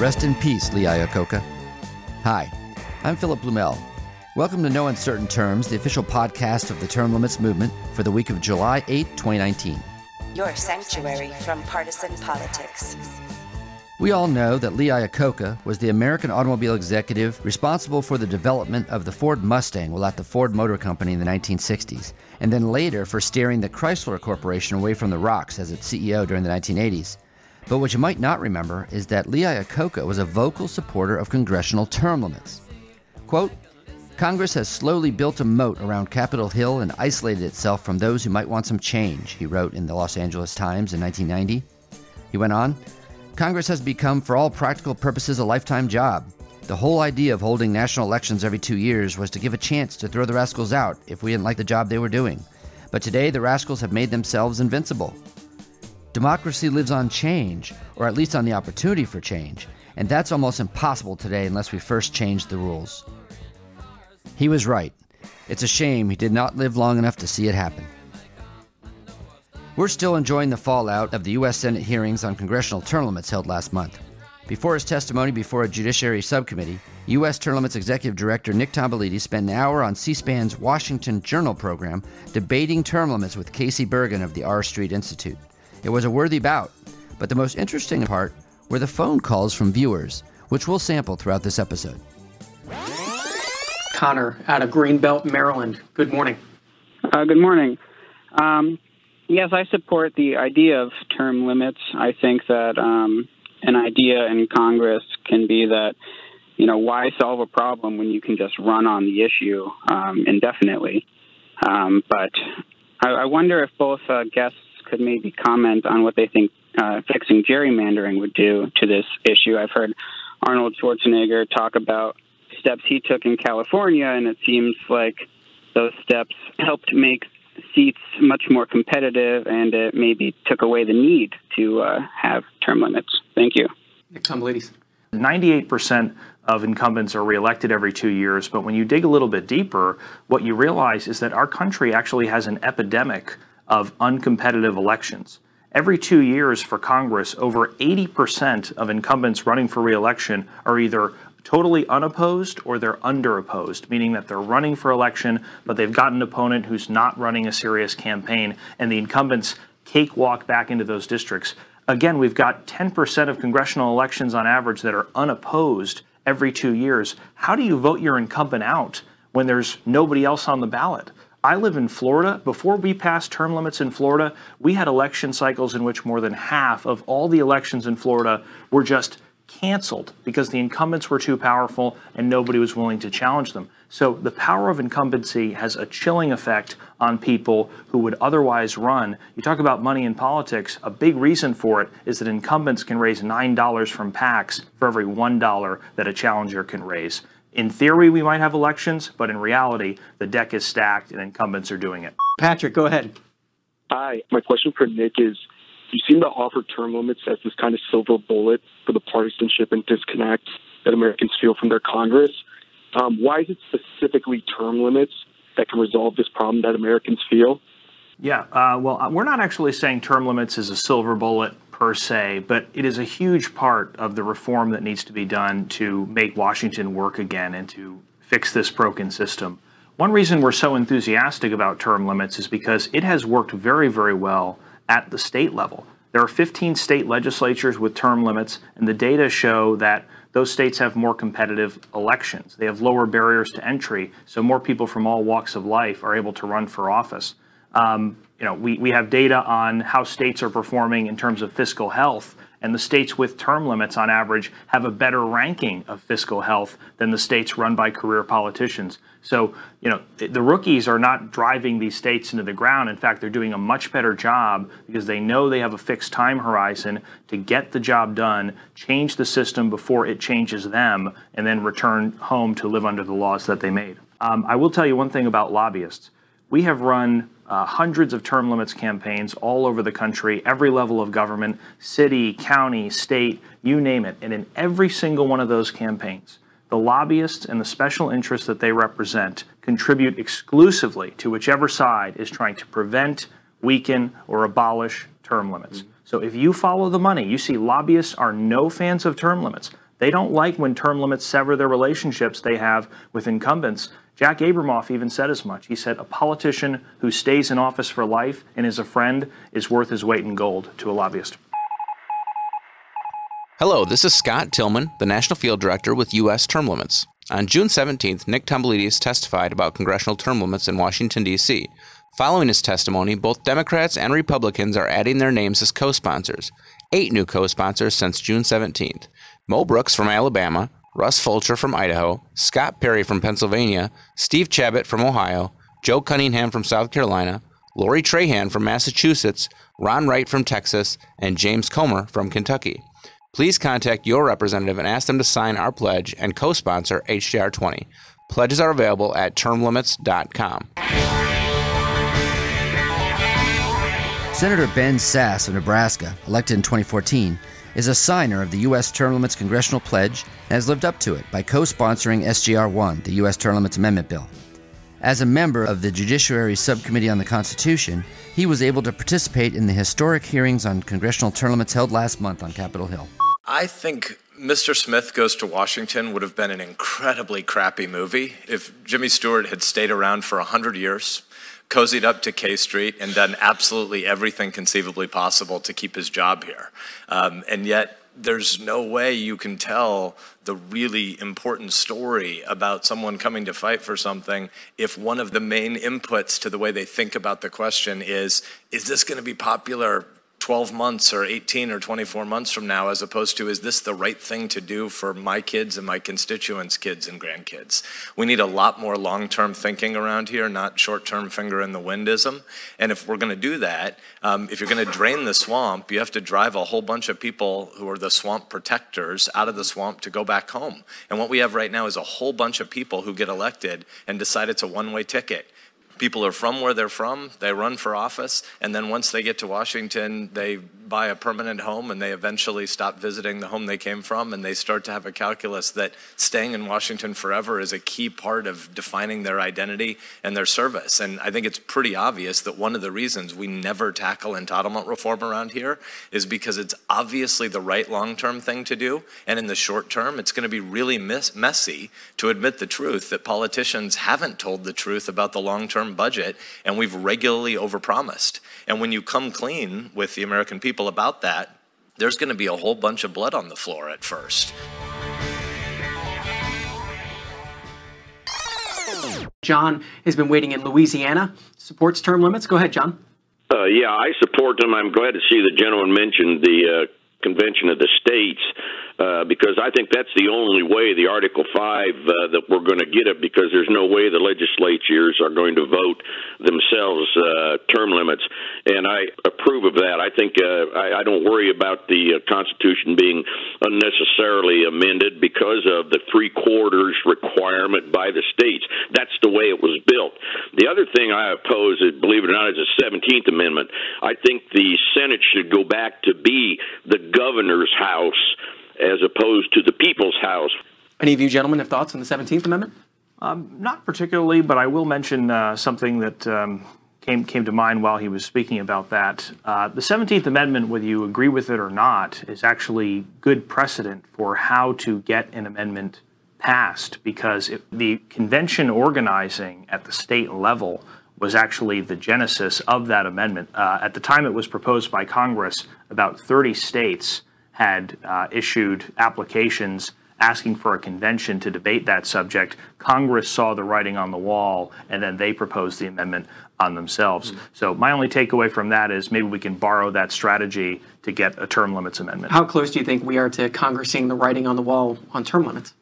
Rest in peace, Lee Iacocca. Hi, I'm Philip Blumel. Welcome to No Uncertain Terms, the official podcast of the Term Limits Movement for the week of July 8, 2019. Your sanctuary from partisan politics. We all know that Lee Iacocca was the American automobile executive responsible for the development of the Ford Mustang while at the Ford Motor Company in the 1960s, and then later for steering the Chrysler Corporation away from the rocks as its CEO during the 1980s. But what you might not remember is that Lee Iacocca was a vocal supporter of congressional term limits. Quote, Congress has slowly built a moat around Capitol Hill and isolated itself from those who might want some change, he wrote in the Los Angeles Times in 1990. He went on, Congress has become, for all practical purposes, a lifetime job. The whole idea of holding national elections every two years was to give a chance to throw the rascals out if we didn't like the job they were doing. But today, the rascals have made themselves invincible. Democracy lives on change, or at least on the opportunity for change, and that's almost impossible today unless we first change the rules. He was right. It's a shame he did not live long enough to see it happen. We're still enjoying the fallout of the U.S. Senate hearings on congressional term limits held last month. Before his testimony before a judiciary subcommittee, U.S. Term Limits Executive Director Nick Tomboulides spent an hour on C SPAN's Washington Journal program debating term limits with Casey Burgat of the R Street Institute. It was a worthy bout, but the most interesting part were the phone calls from viewers, which we'll sample throughout this episode. Connor out of Greenbelt, Maryland. Good morning. Uh, good morning. Um, Yes, I support the idea of term limits. I think that um, an idea in Congress can be that, you know, why solve a problem when you can just run on the issue um, indefinitely? Um, but I, I, wonder if both uh, guests could maybe comment on what they think uh, fixing gerrymandering would do to this issue. I've heard Arnold Schwarzenegger talk about steps he took in California, and it seems like those steps helped make seats much more competitive, and it maybe took away the need to uh, have term limits. Thank you. Tomboulides. 98% of incumbents are reelected every two years, but when you dig a little bit deeper, what you realize is that our country actually has an epidemic of uncompetitive elections. Every two years for Congress, over 80% of incumbents running for reelection are either totally unopposed or they're underopposed, meaning that they're running for election, but they've got an opponent who's not running a serious campaign, and the incumbents cakewalk back into those districts. Again, we've got 10% of congressional elections on average that are unopposed every two years. How do you vote your incumbent out when there's nobody else on the ballot? I live in Florida. Before we passed term limits in Florida, we had election cycles in which more than half of all the elections in Florida were just canceled because the incumbents were too powerful and nobody was willing to challenge them. So the power of incumbency has a chilling effect on people who would otherwise run. You talk about money in politics, a big reason for it is that incumbents can raise $9 from PACs for every $1 that a challenger can raise. In theory, we might have elections, but in reality, the deck is stacked and incumbents are doing it. Patrick, go ahead. Hi, my question for Nick is you seem to offer term limits as this kind of silver bullet for the partisanship and disconnect that Americans feel from their Congress. Um, why is it specifically term limits that can resolve this problem that Americans feel? Yeah, uh, well, uh, we're not actually saying term limits is a silver bullet per se, but it is a huge part of the reform that needs to be done to make Washington work again and to fix this broken system. One reason we're so enthusiastic about term limits is because it has worked very, very well at the state level. There are 15 state legislatures with term limits, and the data show that those states have more competitive elections. They have lower barriers to entry, so more people from all walks of life are able to run for office. Um, you know, we, have data on how states are performing in terms of fiscal health, and the states with term limits on average have a better ranking of fiscal health than the states run by career politicians. So, you know, the rookies are not driving these states into the ground. In fact, they're doing a much better job because they know they have a fixed time horizon to get the job done, change the system before it changes them, and then return home to live under the laws that they made. Um, I will tell you one thing about lobbyists. We have run uh, hundreds of term limits campaigns all over the country, every level of government, city, county, state, you name it. And in every single one of those campaigns, the lobbyists and the special interests that they represent contribute exclusively to whichever side is trying to prevent, weaken, or abolish term limits. Mm-hmm. So if you follow the money, you see lobbyists are no fans of term limits. They don't like when term limits sever their relationships they have with incumbents. Jack Abramoff even said as much. He said, A politician who stays in office for life and is a friend is worth his weight in gold to a lobbyist. Hello, this is Scott Tillman, the National Field Director with U.S. Term Limits. On June 17th, Nick Tomboulides testified about congressional term limits in Washington, D.C. Following his testimony, both Democrats and Republicans are adding their names as co sponsors. Eight new co sponsors since June 17th Mo Brooks from Alabama, Russ Fulcher from Idaho, Scott Perry from Pennsylvania, Steve Chabot from Ohio, Joe Cunningham from South Carolina, Lori Trahan from Massachusetts, Ron Wright from Texas, and James Comer from Kentucky. Please contact your representative and ask them to sign our pledge and co sponsor HJR 20. Pledges are available at termlimits.com. Senator Ben Sasse of Nebraska, elected in 2014, is a signer of the U.S. Term Limits Congressional Pledge and has lived up to it by co sponsoring SJR 1, the U.S. Term Limits Amendment Bill. As a member of the Judiciary Subcommittee on the Constitution, he was able to participate in the historic hearings on congressional term limits held last month on Capitol Hill. I think Mr. Smith Goes to Washington would have been an incredibly crappy movie if Jimmy Stewart had stayed around for 100 years, cozied up to K Street, and done absolutely everything conceivably possible to keep his job here. Um, and yet, there's no way you can tell the really important story about someone coming to fight for something if one of the main inputs to the way they think about the question is is this going to be popular 12 months or 18 or 24 months from now, as opposed to, is this the right thing to do for my kids and my constituents' kids and grandkids? We need a lot more long term thinking around here, not short term finger in the windism. And if we're going to do that, um, if you're going to drain the swamp, you have to drive a whole bunch of people who are the swamp protectors out of the swamp to go back home. And what we have right now is a whole bunch of people who get elected and decide it's a one way ticket people are from where they're from, they run for office, and then once they get to Washington, they buy a permanent home and they eventually stop visiting the home they came from and they start to have a calculus that staying in Washington forever is a key part of defining their identity and their service. And I think it's pretty obvious that one of the reasons we never tackle entitlement reform around here is because it's obviously the right long term thing to do. And in the short term, it's going to be really messy to admit the truth that politicians haven't told the truth about the long term budget and we've regularly overpromised. And when you come clean with the American people, people about that, there's going to be a whole bunch of blood on the floor at first. John has been waiting in Louisiana, supports term limits. Go ahead, John. Uh, yeah, I support them. I'm glad to see the gentleman mentioned the uh, Convention of the States uh, because I think that's the only way the Article 5 uh, that we're going to get it because there's no way the legislatures are going to vote themselves uh, term limits. And I approve of that. I think uh, I, I don't worry about the uh, Constitution being unnecessarily amended because of the three quarters requirement by the states. That's the way it was built. The other thing I oppose, is, believe it or not, is the 17th Amendment. I think the Senate should go back to be the governor's house as opposed to the people's house. Any of you gentlemen have thoughts on the 17th Amendment? Um, not particularly, but I will mention uh, something that um, came came to mind while he was speaking about that. Uh, the 17th Amendment, whether you agree with it or not, is actually good precedent for how to get an amendment passed because it, the convention organizing at the state level was actually the genesis of that amendment. Uh, at the time it was proposed by Congress, about 30 states had uh, issued applications asking for a convention to debate that subject. Congress saw the writing on the wall, and then they proposed the amendment on themselves. Mm-hmm. So my only takeaway from that is maybe we can borrow that strategy to get a term limits amendment. How close do you think we are to Congress seeing the writing on the wall on term limits?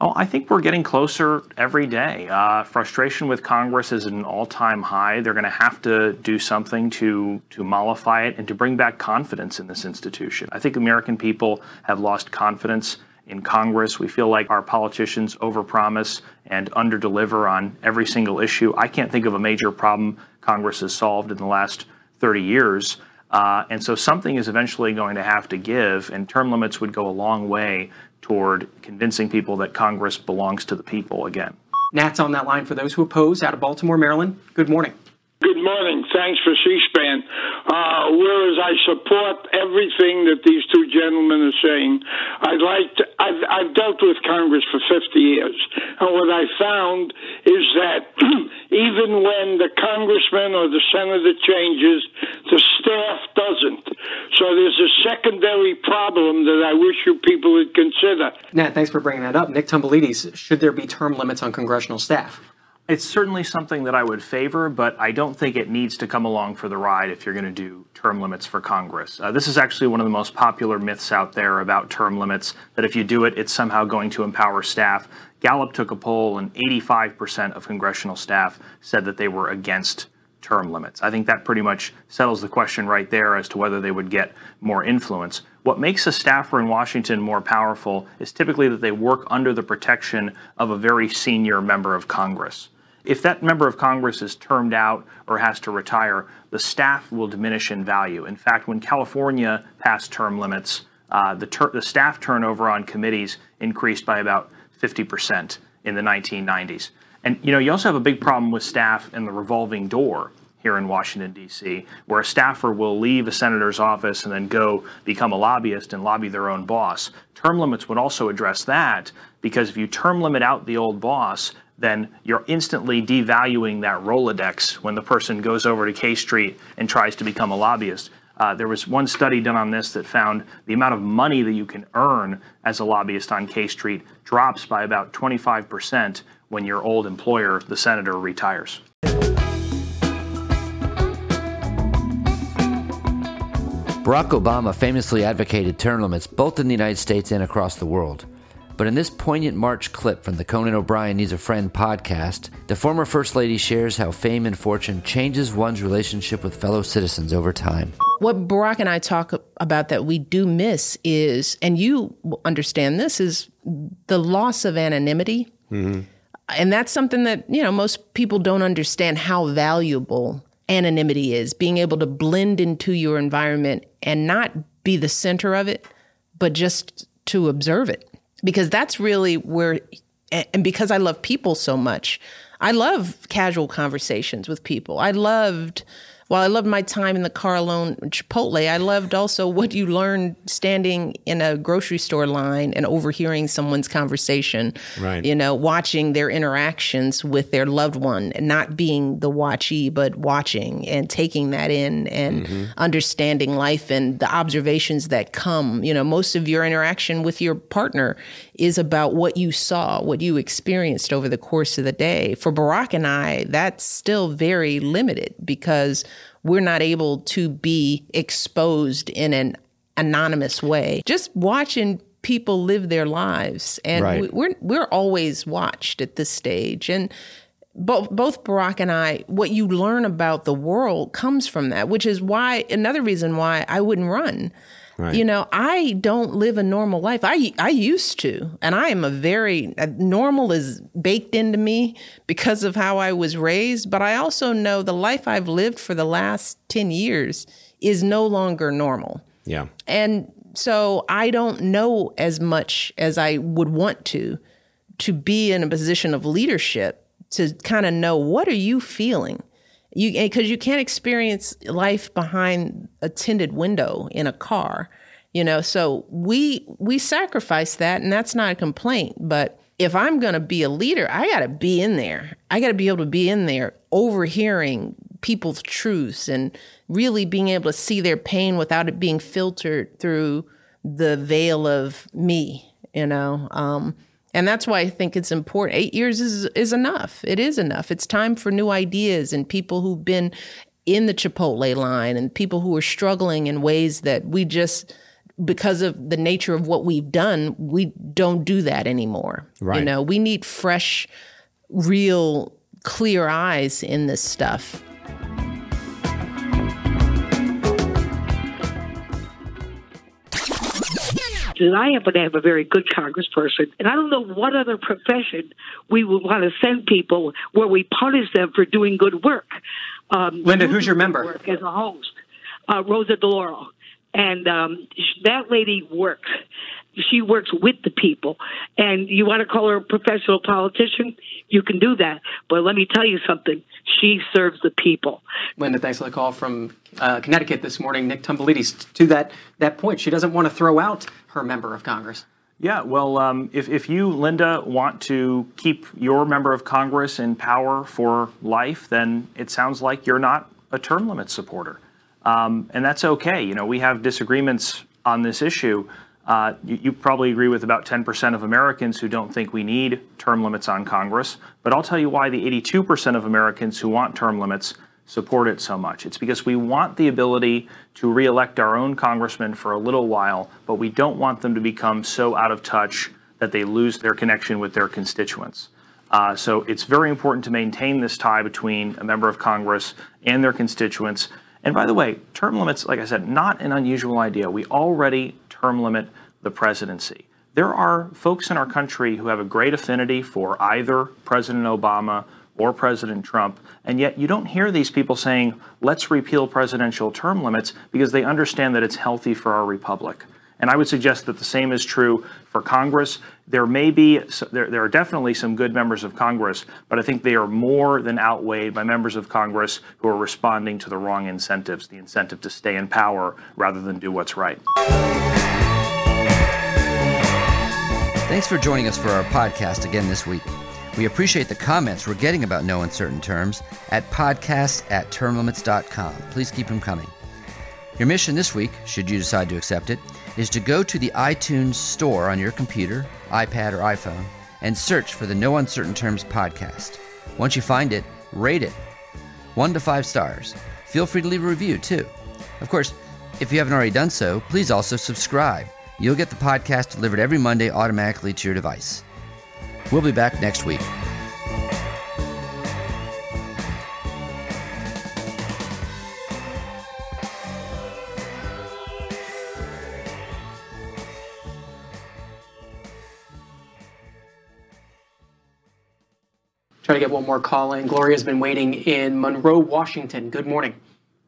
Oh, I think we're getting closer every day. Uh, frustration with Congress is at an all-time high. They're going to have to do something to to mollify it and to bring back confidence in this institution. I think American people have lost confidence in Congress. We feel like our politicians overpromise and underdeliver on every single issue. I can't think of a major problem Congress has solved in the last 30 years. Uh, and so something is eventually going to have to give, and term limits would go a long way toward convincing people that Congress belongs to the people again. Nat's on that line for those who oppose out of Baltimore, Maryland. Good morning. Good morning. Thanks for C-SPAN. Uh, whereas I support everything that these two gentlemen are saying, I'd like to, I've, I've dealt with Congress for 50 years, and what I found is that even when the congressman or the senator changes, the staff doesn't. So there's a secondary problem that I wish you people would consider. Nat, thanks for bringing that up. Nick Tomboulides, should there be term limits on congressional staff? It's certainly something that I would favor, but I don't think it needs to come along for the ride if you're going to do term limits for Congress. Uh, this is actually one of the most popular myths out there about term limits that if you do it, it's somehow going to empower staff. Gallup took a poll, and 85% of congressional staff said that they were against term limits. I think that pretty much settles the question right there as to whether they would get more influence. What makes a staffer in Washington more powerful is typically that they work under the protection of a very senior member of Congress. If that member of Congress is termed out or has to retire, the staff will diminish in value. In fact, when California passed term limits, uh, the, ter- the staff turnover on committees increased by about 50% in the 1990s. And you know, you also have a big problem with staff and the revolving door here in Washington, D.C., where a staffer will leave a senator's office and then go become a lobbyist and lobby their own boss. Term limits would also address that because if you term limit out the old boss, then you're instantly devaluing that Rolodex when the person goes over to K Street and tries to become a lobbyist. Uh, there was one study done on this that found the amount of money that you can earn as a lobbyist on K Street drops by about 25% when your old employer, the senator, retires. Barack Obama famously advocated term limits both in the United States and across the world. But in this poignant March clip from the Conan O'Brien Needs a Friend podcast, the former First Lady shares how fame and fortune changes one's relationship with fellow citizens over time. What Barack and I talk about that we do miss is, and you understand this, is the loss of anonymity. Mm-hmm. And that's something that, you know, most people don't understand how valuable anonymity is, being able to blend into your environment and not be the center of it, but just to observe it because that's really where and because I love people so much, I love casual conversations with people. I loved while I loved my time in the car alone Chipotle, I loved also what you learned standing in a grocery store line and overhearing someone's conversation. Right. You know, watching their interactions with their loved one, and not being the watchee, but watching and taking that in and mm-hmm. understanding life and the observations that come. You know, most of your interaction with your partner is about what you saw, what you experienced over the course of the day. For Barack and I, that's still very limited because we're not able to be exposed in an anonymous way. Just watching people live their lives and right. we're we're always watched at this stage and both both Barack and I, what you learn about the world comes from that, which is why another reason why I wouldn't run. Right. You know, I don't live a normal life. I I used to, and I am a very uh, normal is baked into me because of how I was raised. But I also know the life I've lived for the last ten years is no longer normal. Yeah, and so I don't know as much as I would want to to be in a position of leadership to kind of know what are you feeling you because you can't experience life behind a tinted window in a car you know? So we we sacrifice that and that's not a complaint. But if i'm going to be a leader i got to be in there. I got to be able to be in there overhearing people's truths and really being able to see their pain without it being filtered through the veil of me you know? Um, and that's why I think it's important. Eight years is is enough. It is enough. It's time for new ideas and people who've been in the Chipotle line and people who are struggling in ways that we just because of the nature of what we've done, we don't do that anymore. Right. You know, we need fresh, real, clear eyes in this stuff. And I happen to have a very good congressperson, and I don't know what other profession we would want to send people where we punish them for doing good work. Um, Linda, who's your member? Work as a host, uh, Rosa DeLauro, and um, that lady works. She works with the people, and you want to call her a professional politician, you can do that. But let me tell you something: she serves the people. Linda, thanks for the call from uh, Connecticut this morning. Nick Tomboulides, to that, that point, she doesn't want to throw out her member of Congress. Yeah, well, um, if, if you, Linda, want to keep your member of Congress in power for life, then it sounds like you're not a term limit supporter. Um, and that's okay. You know, we have disagreements on this issue. Uh, you, probably agree with about 10% of Americans who don't think we need term limits on Congress. But I'll tell you why the 82% of Americans who want term limits support it so much. It's because we want the ability to reelect our own congressmen for a little while, but we don't want them to become so out of touch that they lose their connection with their constituents. Uh, so it's very important to maintain this tie between a member of Congress and their constituents. And by the way, term limits, like I said, not an unusual idea. We already term limit the presidency. There are folks in our country who have a great affinity for either President Obama or President Trump, and yet you don't hear these people saying, let's repeal presidential term limits because they understand that it's healthy for our republic. And I would suggest that the same is true for Congress. There may be, there, there are definitely some good members of Congress, but I think they are more than outweighed by members of Congress who are responding to the wrong incentives, the incentive to stay in power rather than do what's right. Thanks for joining us for our podcast again this week. We appreciate the comments we're getting about no uncertain terms at podcasts at termlimits.com. Please keep them coming. Your mission this week, should you decide to accept it, is to go to the iTunes store on your computer, iPad, or iPhone and search for the No Uncertain Terms podcast. Once you find it, rate it. One to five stars. Feel free to leave a review too. Of course, if you haven't already done so, please also subscribe. You'll get the podcast delivered every Monday automatically to your device. We'll be back next week. Try to get one more call in. Gloria's been waiting in Monroe, Washington. Good morning.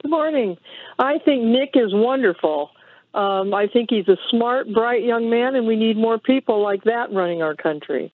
Good morning. I think Nick is wonderful. Um, I think he's a smart, bright young man, and we need more people like that running our country.